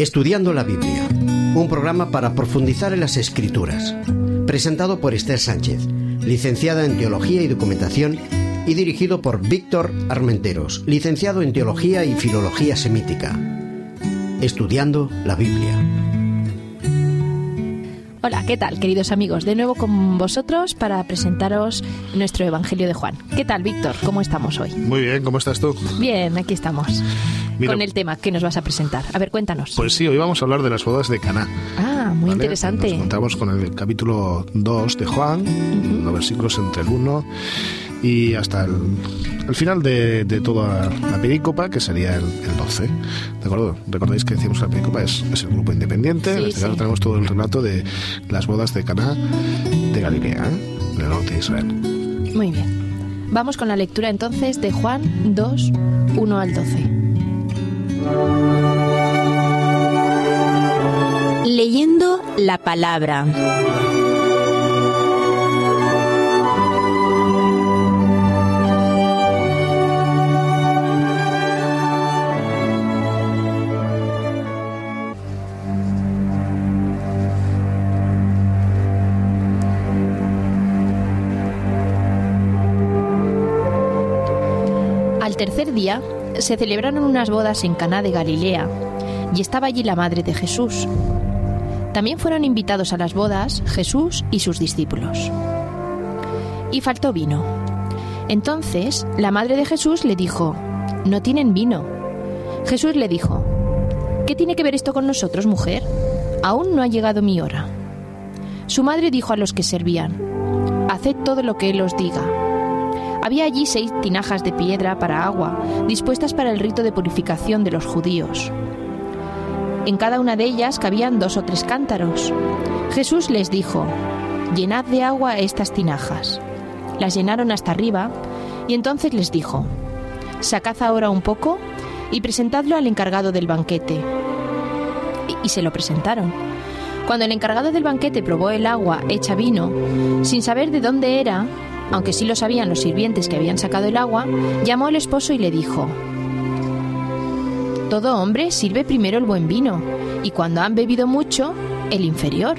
Estudiando la Biblia, un programa para profundizar en las escrituras, presentado por Esther Sánchez, licenciada en Teología y Documentación, y dirigido por Víctor Armenteros, licenciado en Teología y Filología Semítica. Estudiando la Biblia. Hola, ¿qué tal, queridos amigos? De nuevo con vosotros para presentaros nuestro Evangelio de Juan. ¿Qué tal, Víctor? ¿Cómo estamos hoy? Muy bien, ¿cómo estás tú? Bien, aquí estamos. Con el tema que nos vas a presentar. A ver, cuéntanos. Pues sí, hoy vamos a hablar de las bodas de Caná. Ah, muy interesante. Nos encontramos con el capítulo 2 de Juan, los versículos entre el 1 y hasta el, final de, toda la perícopa, que sería el, 12. ¿De acuerdo? Recordáis que decíamos que la perícopa es, el grupo independiente. en este caso tenemos todo el relato de las bodas de Caná de Galilea, ¿eh? del norte de Israel. Muy bien. Vamos con la lectura entonces de Juan 2, 1 al 12. Leyendo la palabra. tercer día se celebraron unas bodas en Caná de Galilea y estaba allí la madre de Jesús. También fueron invitados a las bodas Jesús y sus discípulos. Y faltó vino. Entonces la madre de Jesús le dijo, No tienen vino. Jesús le dijo, ¿Qué tiene que ver esto con nosotros, mujer? Aún no ha llegado mi hora. Su madre dijo a los que servían, Haced todo lo que Él os diga. Había allí seis tinajas de piedra para agua, dispuestas para el rito de purificación de los judíos. En cada una de ellas cabían dos o tres cántaros. Jesús les dijo, Llenad de agua estas tinajas. Las llenaron hasta arriba y entonces les dijo, Sacad ahora un poco y presentadlo al encargado del banquete. Y, se lo presentaron. Cuando el encargado del banquete probó el agua hecha vino, sin saber de dónde era, aunque sí lo sabían los sirvientes que habían sacado el agua, llamó al esposo y le dijo, Todo hombre sirve primero el buen vino, y cuando han bebido mucho, el inferior.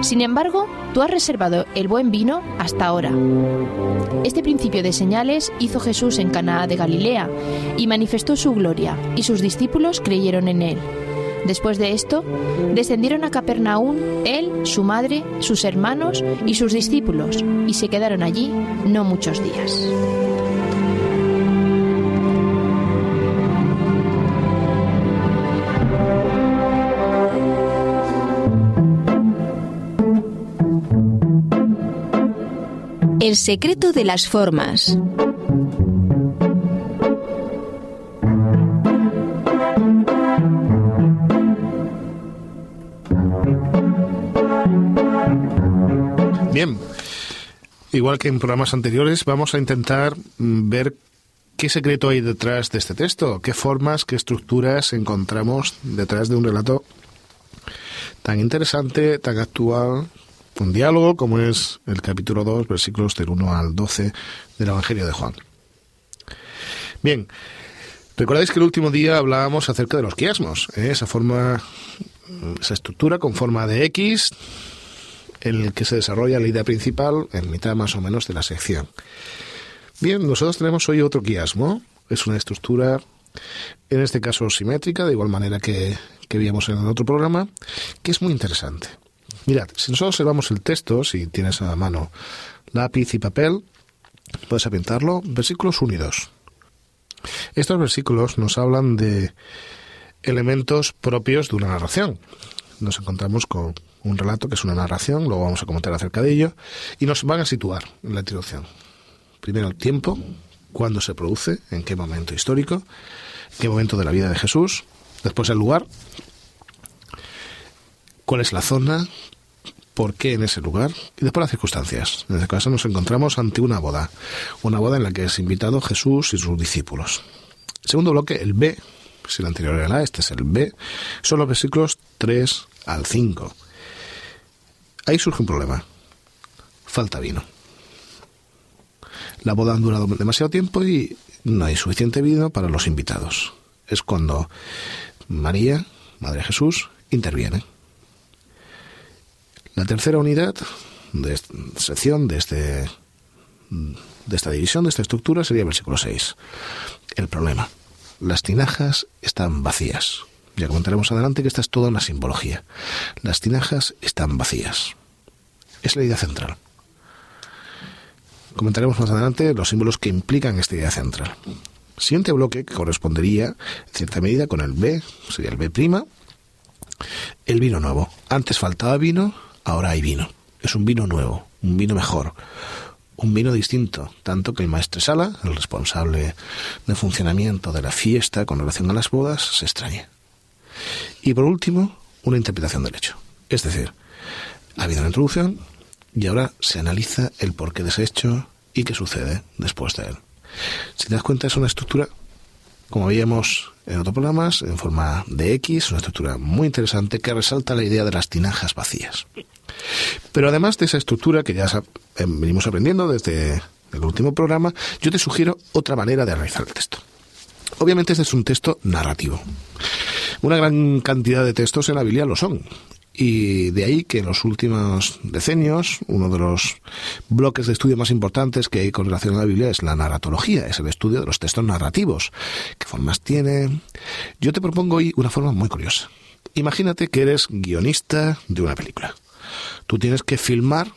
Sin embargo, tú has reservado el buen vino hasta ahora. Este principio de señales hizo Jesús en Canaá de Galilea y manifestó su gloria, y sus discípulos creyeron en él. Después de esto, descendieron a Capernaum él, su madre, sus hermanos y sus discípulos, y se quedaron allí no muchos días. El secreto de las formas. Igual que en programas anteriores, vamos a intentar mm, ver qué secreto hay detrás de este texto, qué formas, qué estructuras encontramos detrás de un relato tan interesante, tan actual, un diálogo como es el capítulo 2, versículos del 1 al 12 del Evangelio de Juan. Bien, recordáis que el último día hablábamos acerca de los quiasmos, ¿eh? esa forma, esa estructura con forma de X, en el que se desarrolla la idea principal en mitad más o menos de la sección. Bien, nosotros tenemos hoy otro quiasmo. Es una estructura, en este caso simétrica, de igual manera que, que vimos en el otro programa, que es muy interesante. Mirad, si nosotros observamos el texto, si tienes a mano lápiz y papel, puedes apuntarlo, versículos unidos. Estos versículos nos hablan de elementos propios de una narración. Nos encontramos con un relato que es una narración, luego vamos a comentar acerca de ello, y nos van a situar en la introducción. Primero el tiempo, cuándo se produce, en qué momento histórico, qué momento de la vida de Jesús, después el lugar, cuál es la zona, por qué en ese lugar y después las circunstancias. En este caso nos encontramos ante una boda, una boda en la que es invitado Jesús y sus discípulos. Segundo bloque, el B, si el anterior era el A, este es el B, son los versículos 3 al 5. Ahí surge un problema. Falta vino. La boda ha durado demasiado tiempo y no hay suficiente vino para los invitados. Es cuando María, Madre Jesús, interviene. La tercera unidad de sección, de, este, de esta división, de esta estructura, sería el versículo 6. El problema. Las tinajas están vacías. Ya comentaremos adelante que esta es toda una simbología. Las tinajas están vacías. Es la idea central. Comentaremos más adelante los símbolos que implican esta idea central. Siguiente bloque que correspondería en cierta medida con el B, sería el B', el vino nuevo. Antes faltaba vino, ahora hay vino. Es un vino nuevo, un vino mejor, un vino distinto, tanto que el maestro Sala, el responsable de funcionamiento de la fiesta con relación a las bodas, se extraña. Y por último, una interpretación del hecho. Es decir, ha habido una introducción y ahora se analiza el porqué de ese hecho y qué sucede después de él. Si te das cuenta, es una estructura, como veíamos en otros programas, en forma de X, una estructura muy interesante que resalta la idea de las tinajas vacías. Pero además de esa estructura que ya eh, venimos aprendiendo desde el último programa, yo te sugiero otra manera de analizar el texto. Obviamente este es un texto narrativo. Una gran cantidad de textos en la Biblia lo son. Y de ahí que en los últimos decenios, uno de los bloques de estudio más importantes que hay con relación a la Biblia es la narratología, es el estudio de los textos narrativos. ¿Qué formas tiene? Yo te propongo hoy una forma muy curiosa. Imagínate que eres guionista de una película. Tú tienes que filmar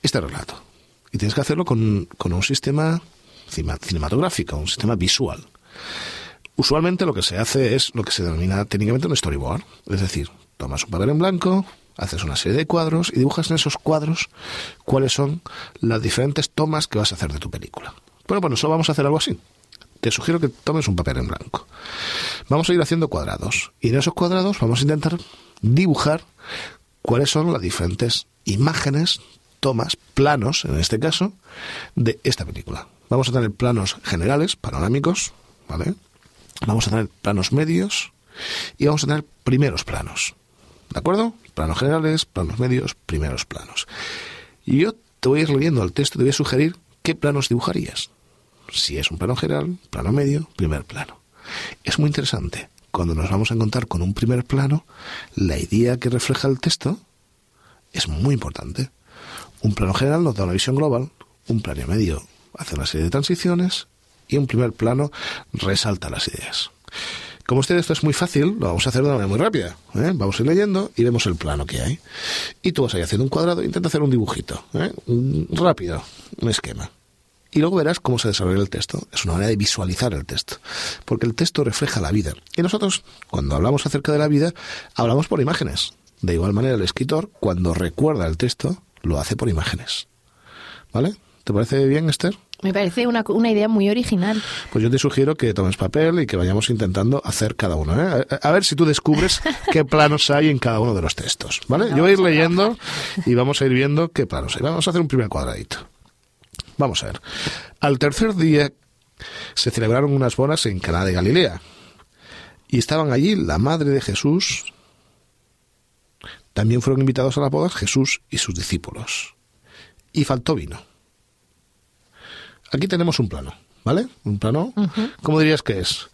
este relato. Y tienes que hacerlo con, con un sistema cinematográfico, un sistema visual. Usualmente lo que se hace es lo que se denomina técnicamente un storyboard. Es decir, tomas un papel en blanco, haces una serie de cuadros y dibujas en esos cuadros cuáles son las diferentes tomas que vas a hacer de tu película. Bueno, bueno, solo vamos a hacer algo así. Te sugiero que tomes un papel en blanco. Vamos a ir haciendo cuadrados. Y en esos cuadrados vamos a intentar dibujar cuáles son las diferentes imágenes, tomas, planos, en este caso, de esta película. Vamos a tener planos generales, panorámicos, ¿vale? Vamos a tener planos medios y vamos a tener primeros planos. ¿De acuerdo? Planos generales, planos medios, primeros planos. Y yo te voy a ir leyendo el texto y te voy a sugerir qué planos dibujarías. Si es un plano general, plano medio, primer plano. Es muy interesante. Cuando nos vamos a encontrar con un primer plano, la idea que refleja el texto es muy importante. Un plano general nos da una visión global, un plano medio hace una serie de transiciones y un primer plano resalta las ideas. Como usted esto es muy fácil, lo vamos a hacer de una manera muy rápida. ¿eh? Vamos a ir leyendo y vemos el plano que hay. Y tú vas a ir haciendo un cuadrado, intenta hacer un dibujito, ¿eh? rápido, un esquema. Y luego verás cómo se desarrolla el texto. Es una manera de visualizar el texto. Porque el texto refleja la vida. Y nosotros, cuando hablamos acerca de la vida, hablamos por imágenes. De igual manera, el escritor, cuando recuerda el texto, lo hace por imágenes. ¿Vale? ¿Te parece bien, Esther? Me parece una, una, idea muy original. Pues yo te sugiero que tomes papel y que vayamos intentando hacer cada uno. ¿eh? A ver si tú descubres qué planos hay en cada uno de los textos. ¿vale? yo voy a ir leyendo y vamos a ir viendo qué planos hay. Vamos a hacer un primer cuadradito. Vamos a ver. Al tercer día se celebraron unas bodas en Caná de Galilea. Y estaban allí la madre de Jesús. También fueron invitados a las bodas Jesús y sus discípulos. Y faltó vino. Aquí tenemos un plano, ¿vale? Un plano. ¿Cómo dirías que es?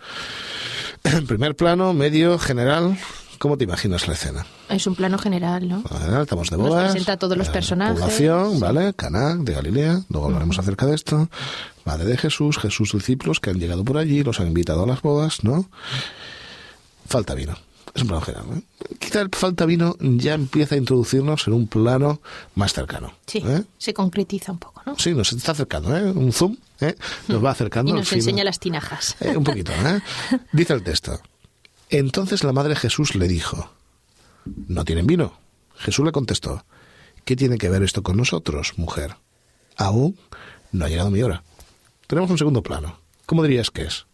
Primer plano, medio, general. ¿Cómo te imaginas la escena? Es un plano general, ¿no? General, estamos de bodas. Nos presenta a todos los personajes. Población, ¿vale? Caná, de Galilea. Luego hablaremos acerca de esto. Madre de Jesús, Jesús discípulos que han llegado por allí, los han invitado a las bodas, ¿no? Falta vino. Es un plano general. ¿eh? Quizá el falta vino ya empieza a introducirnos en un plano más cercano. Sí, ¿eh? se concretiza un poco, ¿no? Sí, nos está acercando, ¿eh? Un zoom, ¿eh? Nos va acercando. Y nos enseña las tinajas. Un poquito, ¿eh? Dice el texto. Entonces la madre Jesús le dijo, ¿no tienen vino? Jesús le contestó, ¿qué tiene que ver esto con nosotros, mujer? Aún no ha llegado mi hora. Tenemos un segundo plano. ¿Cómo dirías que es?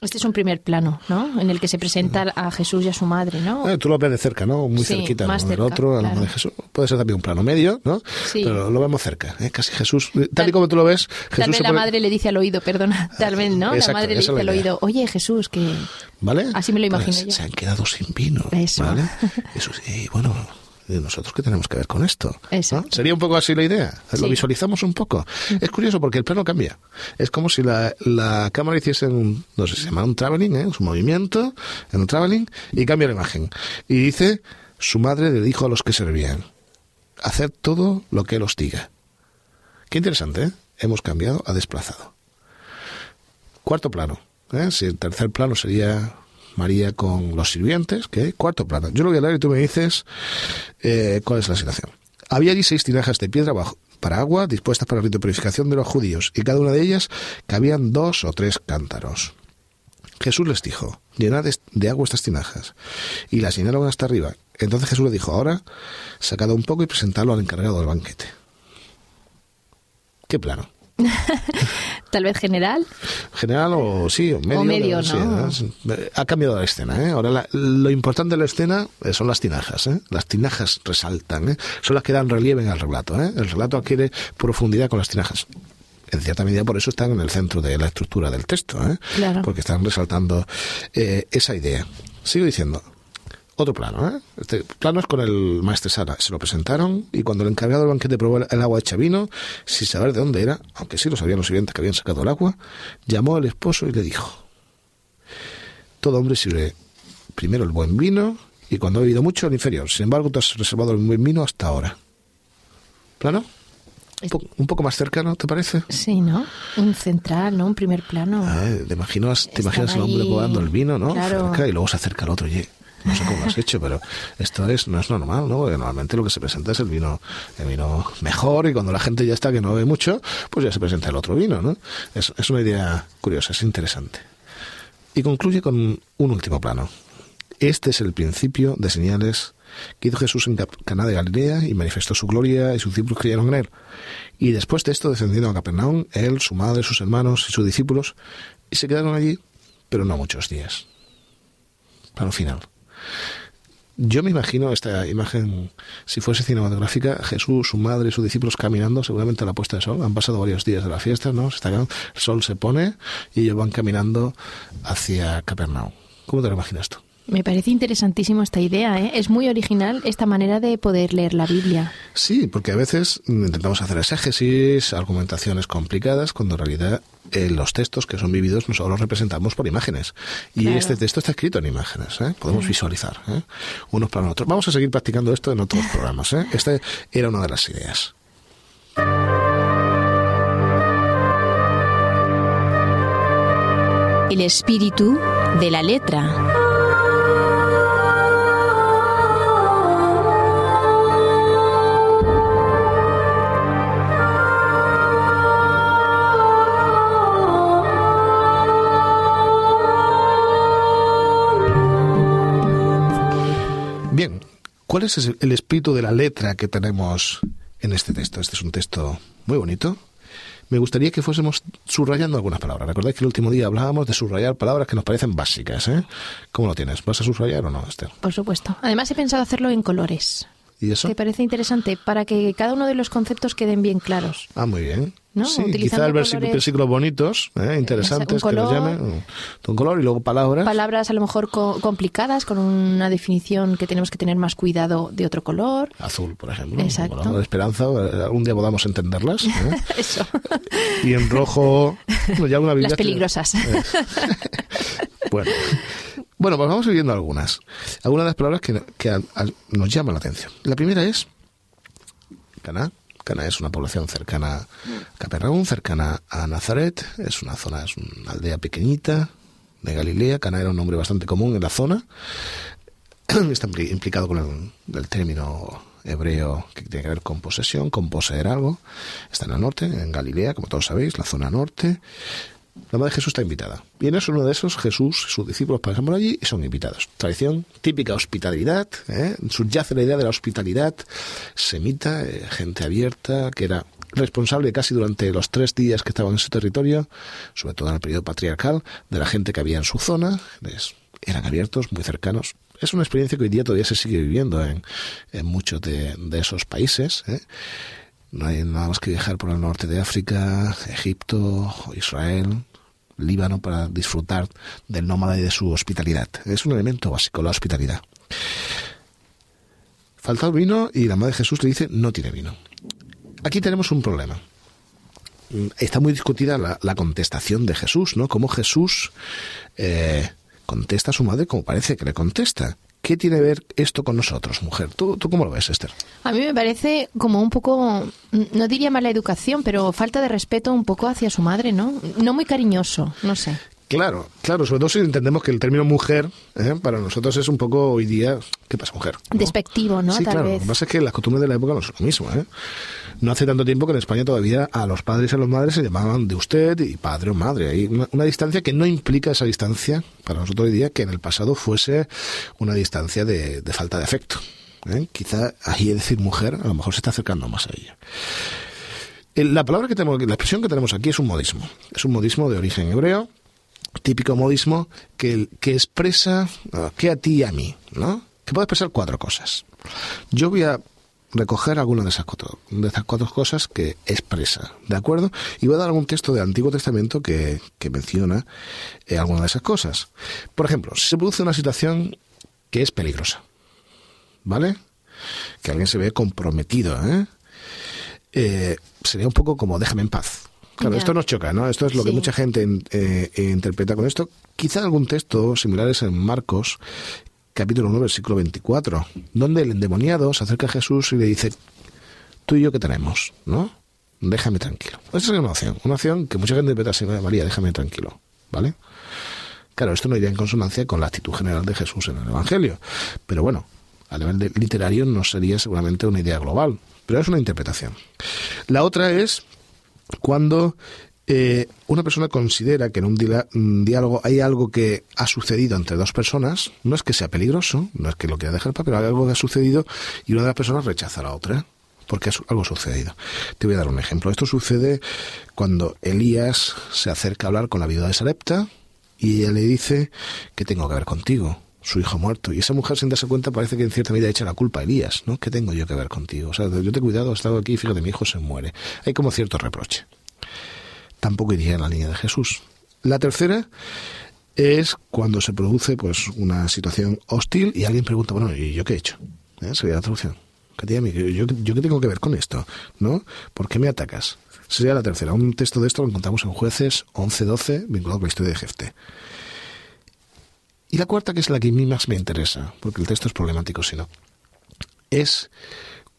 Este es un primer plano, ¿no? En el que se presenta a Jesús y a su madre, ¿no? Eh, tú lo ves de cerca, ¿no? Muy Sí, cerquita. más ¿no? El cerca, otro, claro. de Jesús. Puede ser también un plano medio, ¿no? Sí. Pero lo vemos cerca, ¿eh? Casi Jesús. Tal, Tal- y como tú lo ves, Jesús Tal vez la pone- madre le dice al oído, perdona, tal vez, ¿no? Exacto, la madre le dice al oído, oye Jesús, que... ¿Vale? Así me lo Pues imagino yo. Se han quedado sin vino. Eso. ¿vale? Eso sí, bueno. ¿Y nosotros qué tenemos que ver con esto? Sería un poco así la idea. Lo visualizamos un poco. Es curioso porque el plano cambia. Es como si la, la cámara hiciese un, no sé, se llama un traveling, ¿eh? un movimiento en un traveling y cambia la imagen. Y dice, su madre le dijo a los que servían, hacer todo lo que él os diga. Qué interesante, ¿eh? Hemos cambiado a desplazado. Cuarto plano. ¿eh? Si el tercer plano sería María con los sirvientes, ¿qué? Cuarto plano. Yo lo voy a leer y tú me dices eh, cuál es la situación. Había allí seis tinajas de piedra bajo, para agua dispuestas para la rito purificación de los judíos, y cada una de ellas cabían dos o tres cántaros. Jesús les dijo, llenad de agua estas tinajas, y las llenaron hasta arriba. Entonces Jesús les dijo, ahora, sacad un poco y presentadlo al encargado del banquete. ¿Qué plano? Tal vez general. general o sí, o medio. medio, sí, ¿no? Eh, Ha cambiado la escena, ¿eh? Ahora la- lo importante de la escena eh, son las tinajas, ¿eh? Las tinajas resaltan, ¿eh? Son las que dan relieve al relato, ¿eh? El relato adquiere profundidad con las tinajas. En cierta medida por eso están en el centro de la estructura del texto, ¿eh? Claro. Porque están resaltando eh, esa idea. Sigo diciendo. Otro plano, ¿eh? Este plano es con el maestro Sara. Se lo presentaron y cuando el encargado del banquete probó el agua hecha vino, sin saber de dónde era, aunque sí lo sabían los sirvientes que habían sacado el agua, llamó al esposo y le dijo, todo hombre sirve primero el buen vino y cuando ha bebido mucho el inferior. Sin embargo, tú has reservado el buen vino hasta ahora. ¿Plano? Un, po- un poco más cercano, ¿te parece? Sí, ¿no? Un central, ¿no? Un primer plano. Ah, te imaginas, te imaginas al hombre ahí, probando el vino, ¿no? claro. Cerca, y luego se acerca al otro, oye, no sé cómo lo has hecho, pero esto es, no es normal, ¿no? Porque normalmente lo que se presenta es el vino, el vino mejor y cuando la gente ya está que no ve mucho, pues ya se presenta el otro vino, ¿no? Es, es una idea curiosa, es interesante. Y concluye con un último plano. Este es el principio de señales que hizo Jesús en Caná de Galilea y manifestó su gloria y sus discípulos creyeron en él. Y después de esto descendieron a Capernaum, él, su madre, sus hermanos y sus discípulos, y se quedaron allí, pero no muchos días. Plano final. Yo me imagino esta imagen, si fuese cinematográfica, Jesús, su madre y sus discípulos caminando, seguramente a la puesta de sol. Han pasado varios días de la fiesta, ¿no? Se está quedando- el sol se pone y ellos van caminando hacia Capernaum. ¿Cómo te lo imaginas tú? Me parece interesantísimo esta idea, ¿eh? Es muy original esta manera de poder leer la Biblia. Sí, porque a veces intentamos hacer exégesis, argumentaciones complicadas, cuando en realidad eh, los textos que son vividos nosotros los representamos por imágenes. Y Claro. este texto está escrito en imágenes, ¿eh? podemos visualizar ¿eh? unos para otros. Vamos a seguir practicando esto en otros programas. ¿eh? Esta era una de las ideas. El espíritu de la letra. ¿Cuál es el espíritu de la letra que tenemos en este texto? Este es un texto muy bonito. Me gustaría que fuésemos subrayando algunas palabras. Recordáis que el último día hablábamos de subrayar palabras que nos parecen básicas. ¿eh? ¿Cómo lo tienes? ¿Vas a subrayar o no, Esther? Por supuesto. Además he pensado hacerlo en colores. ¿Y eso? ¿Te parece interesante? Para que cada uno de los conceptos queden bien claros. Ah, muy bien. ¿No? Sí, quizá el versículo, versículos bonitos, ¿eh? interesantes, que color. llamen. Un color y luego palabras. Palabras a lo mejor co- complicadas, con una definición que tenemos que tener más cuidado de otro color. Azul, por ejemplo. Exacto. Color de esperanza. eh, Algún día podamos entenderlas. ¿eh? Eso. y en rojo. ya Biblia Las que- peligrosas. Bueno. bueno, pues vamos a ir viendo algunas. Algunas de las palabras que, que a- a- nos llaman la atención. La primera es Caná. Caná es una población cercana a Capernaum, cercana a Nazaret. Es una zona, es una aldea pequeñita de Galilea. Caná era un nombre bastante común en la zona. Está impli- implicado con el, el término hebreo que tiene que ver con posesión, con poseer algo. Está en el norte, en Galilea, como todos sabéis, la zona norte. La madre de Jesús está invitada. Y en eso, uno de esos, Jesús sus discípulos pasan por allí y son invitados. Tradición típica hospitalidad, ¿eh? subyace la idea de la hospitalidad semita, eh, gente abierta, que era responsable casi durante los tres días que estaban en su territorio, sobre todo en el periodo patriarcal, de la gente que había en su zona. Eran abiertos, muy cercanos. Es una experiencia que hoy día todavía se sigue viviendo en, en muchos de, de esos países. ¿eh? No hay nada más que viajar por el norte de África, Egipto, Israel, Líbano para disfrutar del nómada y de su hospitalidad. Es un elemento básico, la hospitalidad. falta vino y la madre de Jesús le dice, no tiene vino. Aquí tenemos un problema. Está muy discutida la, contestación de Jesús, ¿no? Cómo Jesús eh, contesta a su madre como parece que le contesta. ¿Qué tiene que ver esto con nosotros, mujer? ¿Tú, ¿Tú cómo lo ves, Esther? A mí me parece como un poco, no diría mala educación, pero falta de respeto un poco hacia su madre, ¿no? No muy cariñoso, no sé. Claro, claro, sobre todo si entendemos que el término mujer ¿eh? para nosotros es un poco hoy día, ¿qué pasa, mujer? Despectivo, ¿no? Sí, Tal claro, vez. lo que pasa es que las costumbres de la época no son lo mismo. ¿eh? No hace tanto tiempo que en España todavía a los padres y a las madres se llamaban de usted y padre o madre. Hay una, distancia que no implica esa distancia, para nosotros hoy día, que en el pasado fuese una distancia de, falta de afecto. ¿eh? Quizá ahí decir mujer a lo mejor se está acercando más a ella. La palabra que tenemos, la expresión que tenemos aquí es un modismo. Es un modismo de origen hebreo, típico modismo que, que expresa que a ti y a mí, ¿no? Que puede expresar cuatro cosas. Yo voy a recoger algunas de esas cuatro, de esas cuatro cosas que expresa, ¿de acuerdo? Y voy a dar algún texto del Antiguo Testamento que, que menciona eh, algunas de esas cosas. Por ejemplo, si se produce una situación que es peligrosa, ¿vale? Que alguien se ve comprometido, ¿eh? eh sería un poco como déjame en paz. Claro, esto nos choca, ¿no? Esto es lo que mucha gente eh, interpreta con esto. Quizá algún texto similares en Marcos, capítulo 9, versículo 24, donde el endemoniado se acerca a Jesús y le dice, tú y yo qué tenemos, ¿no? Déjame tranquilo. Esa es una opción, una opción que mucha gente interpreta así, María, déjame tranquilo, ¿vale? Claro, esto no iría en consonancia con la actitud general de Jesús en el Evangelio, pero bueno, a nivel literario no sería seguramente una idea global, pero es una interpretación. La otra es cuando eh, una persona considera que en un, diálogo hay algo que ha sucedido entre dos personas, no es que sea peligroso, no es que lo quiera dejar, pero hay algo que ha sucedido y una de las personas rechaza a la otra porque algo sucedido. Te voy a dar un ejemplo. Esto sucede cuando Elías se acerca a hablar con la viuda de Sarepta y ella le dice que tengo que ver contigo, su hijo muerto. Y esa mujer, sin darse cuenta, parece que en cierta medida echa la culpa a Elías, ¿no? ¿Qué tengo yo que ver contigo? O sea, yo te he cuidado, he estado aquí fíjate, mi hijo se muere. Hay como cierto reproche tampoco iría en la línea de Jesús. La tercera es cuando se produce pues una situación hostil y alguien pregunta, bueno, ¿y yo qué he hecho? ¿Eh? Sería la traducción. ¿Yo, ¿Yo qué tengo que ver con esto? ¿No? ¿Por qué me atacas? Sería la tercera. Un texto de esto lo encontramos en Jueces 11-12, vinculado con la historia de Jefte. Y la cuarta, que es la que a mí más me interesa, porque el texto es problemático, si no, es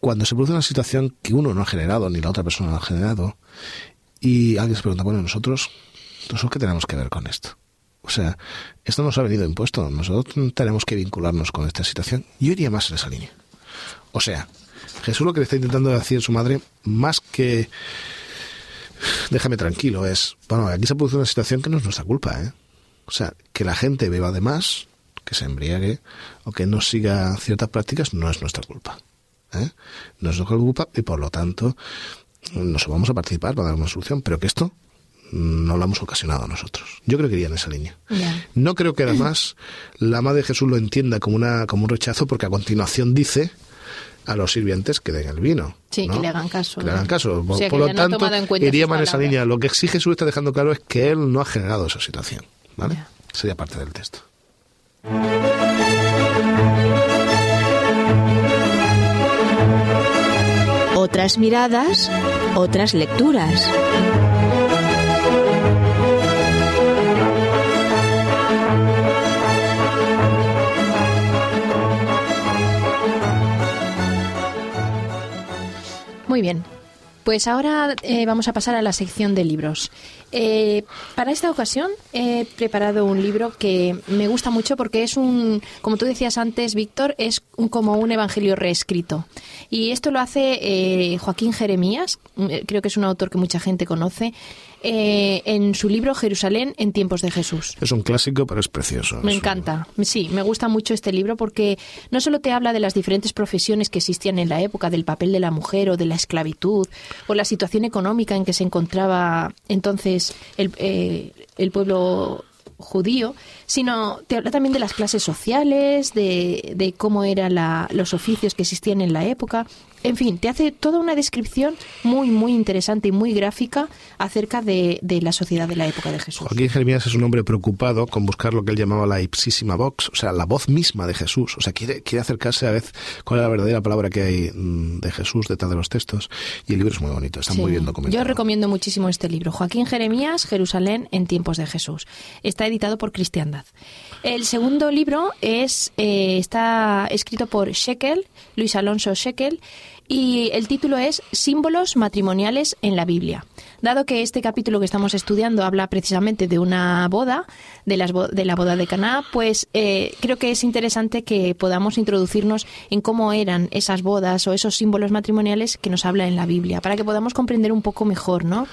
cuando se produce una situación que uno no ha generado, ni la otra persona no ha generado, y alguien se pregunta, bueno, nosotros, ¿nosotros qué tenemos que ver con esto? O sea, esto nos ha venido impuesto. Nosotros tenemos que vincularnos con esta situación. Yo iría más en esa línea. O sea, Jesús lo que le está intentando decir a su madre, más que déjame tranquilo, es, bueno, aquí se produce una situación que no es nuestra culpa, ¿eh? O sea, que la gente beba de más, que se embriague o que no siga ciertas prácticas no es nuestra culpa. ¿eh? No es nuestra culpa y por lo tanto nos vamos a participar para dar una solución, pero que esto no lo hemos ocasionado nosotros. Yo creo que iría en esa línea. No creo que además la madre de Jesús lo entienda como, una, como un rechazo, porque a continuación dice a los sirvientes que den el vino. Sí, que le hagan caso. Que le hagan caso. Por, lo tanto, iría más en esa línea. Lo que sí Jesús está dejando claro es que él no ha generado esa situación. ¿Vale? Sería parte del texto. Otras miradas, otras lecturas. Muy bien. Pues ahora eh, vamos a pasar a la sección de libros. Eh, para esta ocasión he preparado un libro que me gusta mucho porque es un, como tú decías antes, Víctor, es como un evangelio reescrito. Y esto lo hace eh, Joaquín Jeremías, creo que es un autor que mucha gente conoce, eh, en su libro Jerusalén en tiempos de Jesús. Es un clásico, pero es precioso. Me encanta. Sí, me gusta mucho este libro porque no solo te habla de las diferentes profesiones que existían en la época, del papel de la mujer o de la esclavitud, o la situación económica en que se encontraba entonces el, eh, el pueblo judío, sino te habla también de las clases sociales, de, de cómo eran los oficios que existían en la época en fin, te hace toda una descripción muy, muy interesante y muy gráfica acerca de, de la sociedad de la época de Jesús. Joaquín Jeremías es un hombre preocupado con buscar lo que él llamaba la ipsísima vox, o sea, la voz misma de Jesús. O sea, quiere, quiere acercarse a ver cuál es la verdadera palabra que hay mm, de Jesús detrás de los textos. Y el libro es muy bonito, está Sí. muy bien documentado. Yo recomiendo muchísimo este libro, Joaquín Jeremías, Jerusalén en tiempos de Jesús. Está editado por Cristiandad. El segundo libro es eh, está escrito por Shekel, Luis Alonso Shekel, y el título es Símbolos matrimoniales en la Biblia. Dado que este capítulo que estamos estudiando habla precisamente de una boda, de, las bo- de la boda de Caná, pues eh, creo que es interesante que podamos introducirnos en cómo eran esas bodas o esos símbolos matrimoniales que nos habla en la Biblia, para que podamos comprender un poco mejor, ¿no?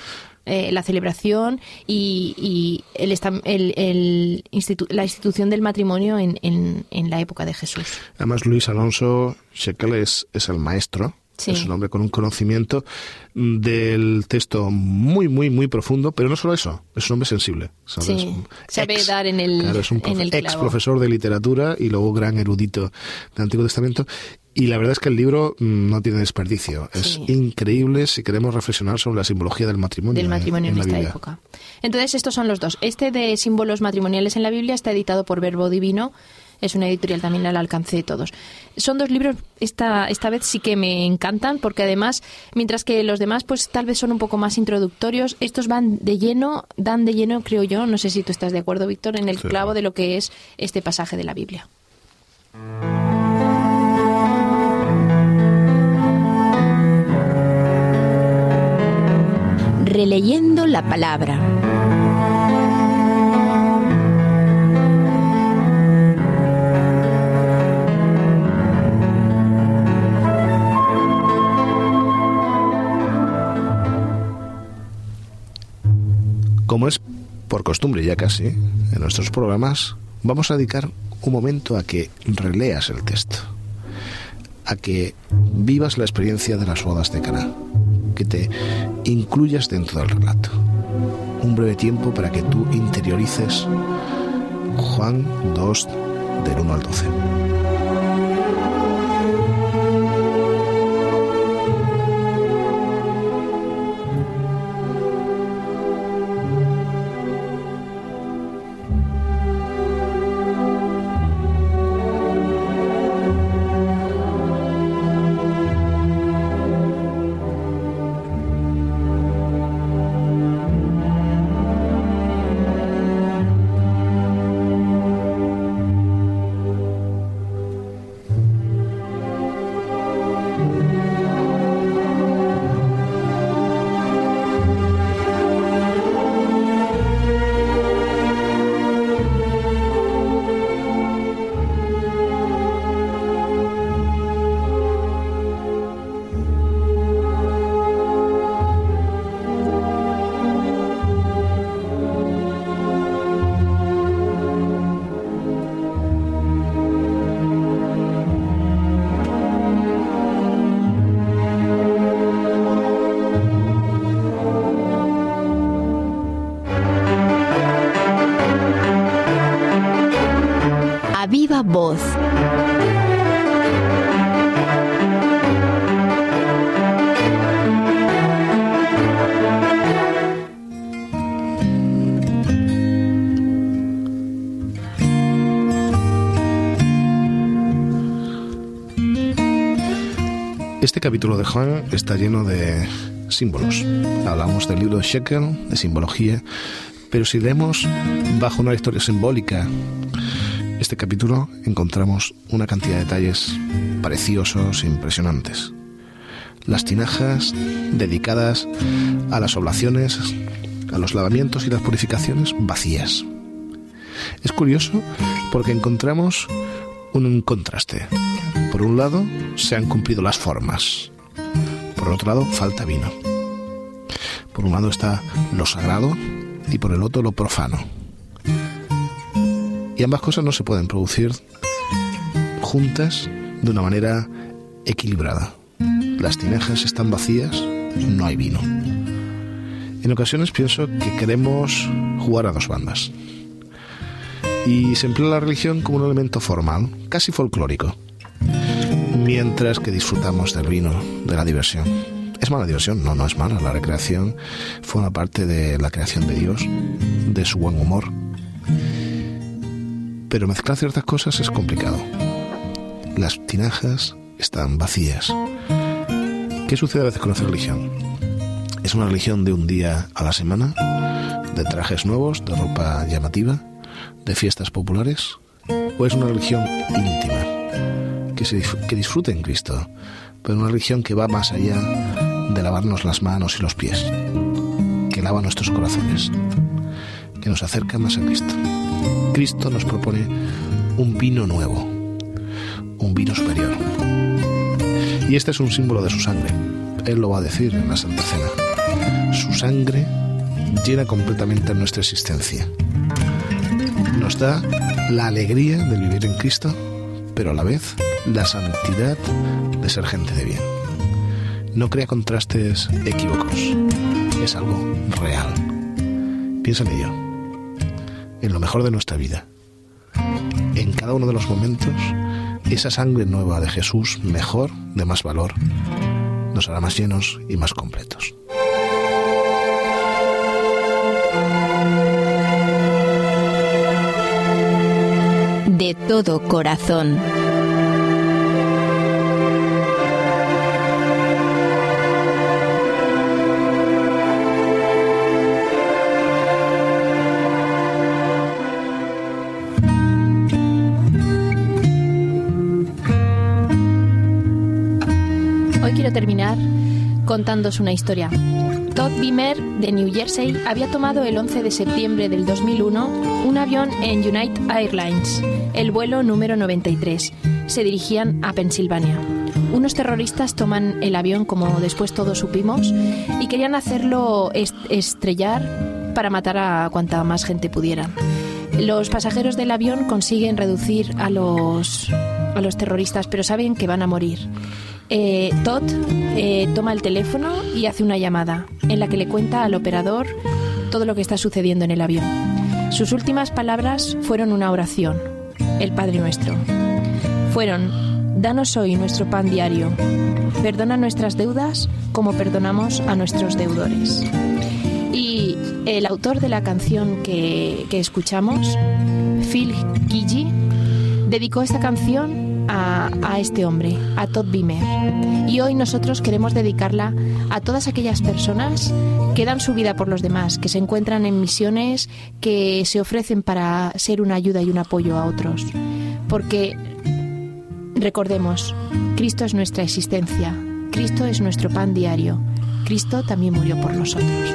Eh, la celebración y, el la institución del matrimonio en, en- la época de Jesús. Además, Luis Alonso Shekel es el maestro. Sí. Es un hombre con un conocimiento mm, del texto muy, muy, muy profundo, pero no solo eso, es un hombre sensible. ¿sabes? Sí, Un sabe dar en el- claro, es un en el profe- ex profesor de literatura y luego gran erudito del Antiguo Testamento. Y la verdad es que el libro mm, no tiene desperdicio. Es Sí. increíble si queremos reflexionar sobre la simbología del matrimonio. del en- matrimonio en, esta Biblia. época. Entonces, estos son los dos. Este de símbolos matrimoniales en la Biblia está editado por Verbo Divino. Es una editorial también al alcance de todos. Son dos libros, esta, esta vez sí que me encantan, porque además, mientras que los demás, pues tal vez son un poco más introductorios, estos van de lleno, dan de lleno, creo yo, no sé si tú estás de acuerdo, Víctor, en el Sí. clavo de lo que es este pasaje de la Biblia. Releyendo la palabra. Como es por costumbre ya casi en nuestros programas, vamos a dedicar un momento a que releas el texto, a que vivas la experiencia de las bodas de Caná, que te incluyas dentro del relato. Un breve tiempo para que tú interiorices Juan 2 del 1 al 12. Este capítulo de Juan está lleno de símbolos. Hablamos del libro de Shekel, de simbología, pero si leemos bajo una historia simbólica este capítulo, encontramos una cantidad de detalles preciosos e impresionantes. Las tinajas dedicadas a las oblaciones, a los lavamientos y las purificaciones vacías. Es curioso porque encontramos un contraste. Por un lado, se han cumplido las formas. Por otro lado, falta vino. Por un lado está lo sagrado y por el otro lo profano. Y ambas cosas no se pueden producir juntas de una manera equilibrada. Las tinajas están vacías, no hay vino. En ocasiones pienso que queremos jugar a dos bandas. Y se emplea la religión como un elemento formal, casi folclórico. Mientras que disfrutamos del vino, de la diversión. ¿Es mala diversión? No, no es mala. La recreación fue una parte de la creación de Dios, de su buen humor. Pero mezclar ciertas cosas es complicado. Las tinajas están vacías. ¿Qué sucede a veces con nuestra religión? ¿Es una religión de un día a la semana? ¿De trajes nuevos, de ropa llamativa, de fiestas populares? ¿O es una religión íntima, que, se, que disfrute en Cristo, pero una religión que va más allá de lavarnos las manos y los pies, que lava nuestros corazones, que nos acerca más a Cristo? Cristo nos propone un vino nuevo, un vino superior. Y este es un símbolo de su sangre. Él lo va a decir en la Santa Cena. Su sangre llena completamente nuestra existencia. Nos da la alegría de vivir en Cristo, pero a la vez la santidad de ser gente de bien. No crea contrastes equívocos. Es algo real. Piensa en ello. En lo mejor de nuestra vida. En cada uno de los momentos, esa sangre nueva de Jesús, mejor, de más valor, nos hará más llenos y más completos. De todo corazón. Contándos una historia. Todd Beamer de New Jersey había tomado el 11 de septiembre del 2001 un avión en United Airlines, el vuelo número 93. Se dirigían a Pensilvania. Unos terroristas toman el avión, como después todos supimos, y querían hacerlo est- estrellar para matar a cuanta más gente pudieran. Los pasajeros del avión consiguen reducir a los, a los terroristas, pero saben que van a morir. Eh, Todd eh, toma el teléfono y hace una llamada en la que le cuenta al operador todo lo que está sucediendo en el avión. Sus últimas palabras fueron una oración, el Padre Nuestro. Fueron, danos hoy nuestro pan diario, perdona nuestras deudas como perdonamos a nuestros deudores. Y el autor de la canción que, que escuchamos, Phil Gigi, dedicó esta canción a, este hombre, a Todd Beamer. Y hoy nosotros queremos dedicarla a todas aquellas personas que dan su vida por los demás, que se encuentran en misiones, que se ofrecen para ser una ayuda y un apoyo a otros. Porque recordemos, Cristo es nuestra existencia, Cristo es nuestro pan diario, Cristo también murió por nosotros.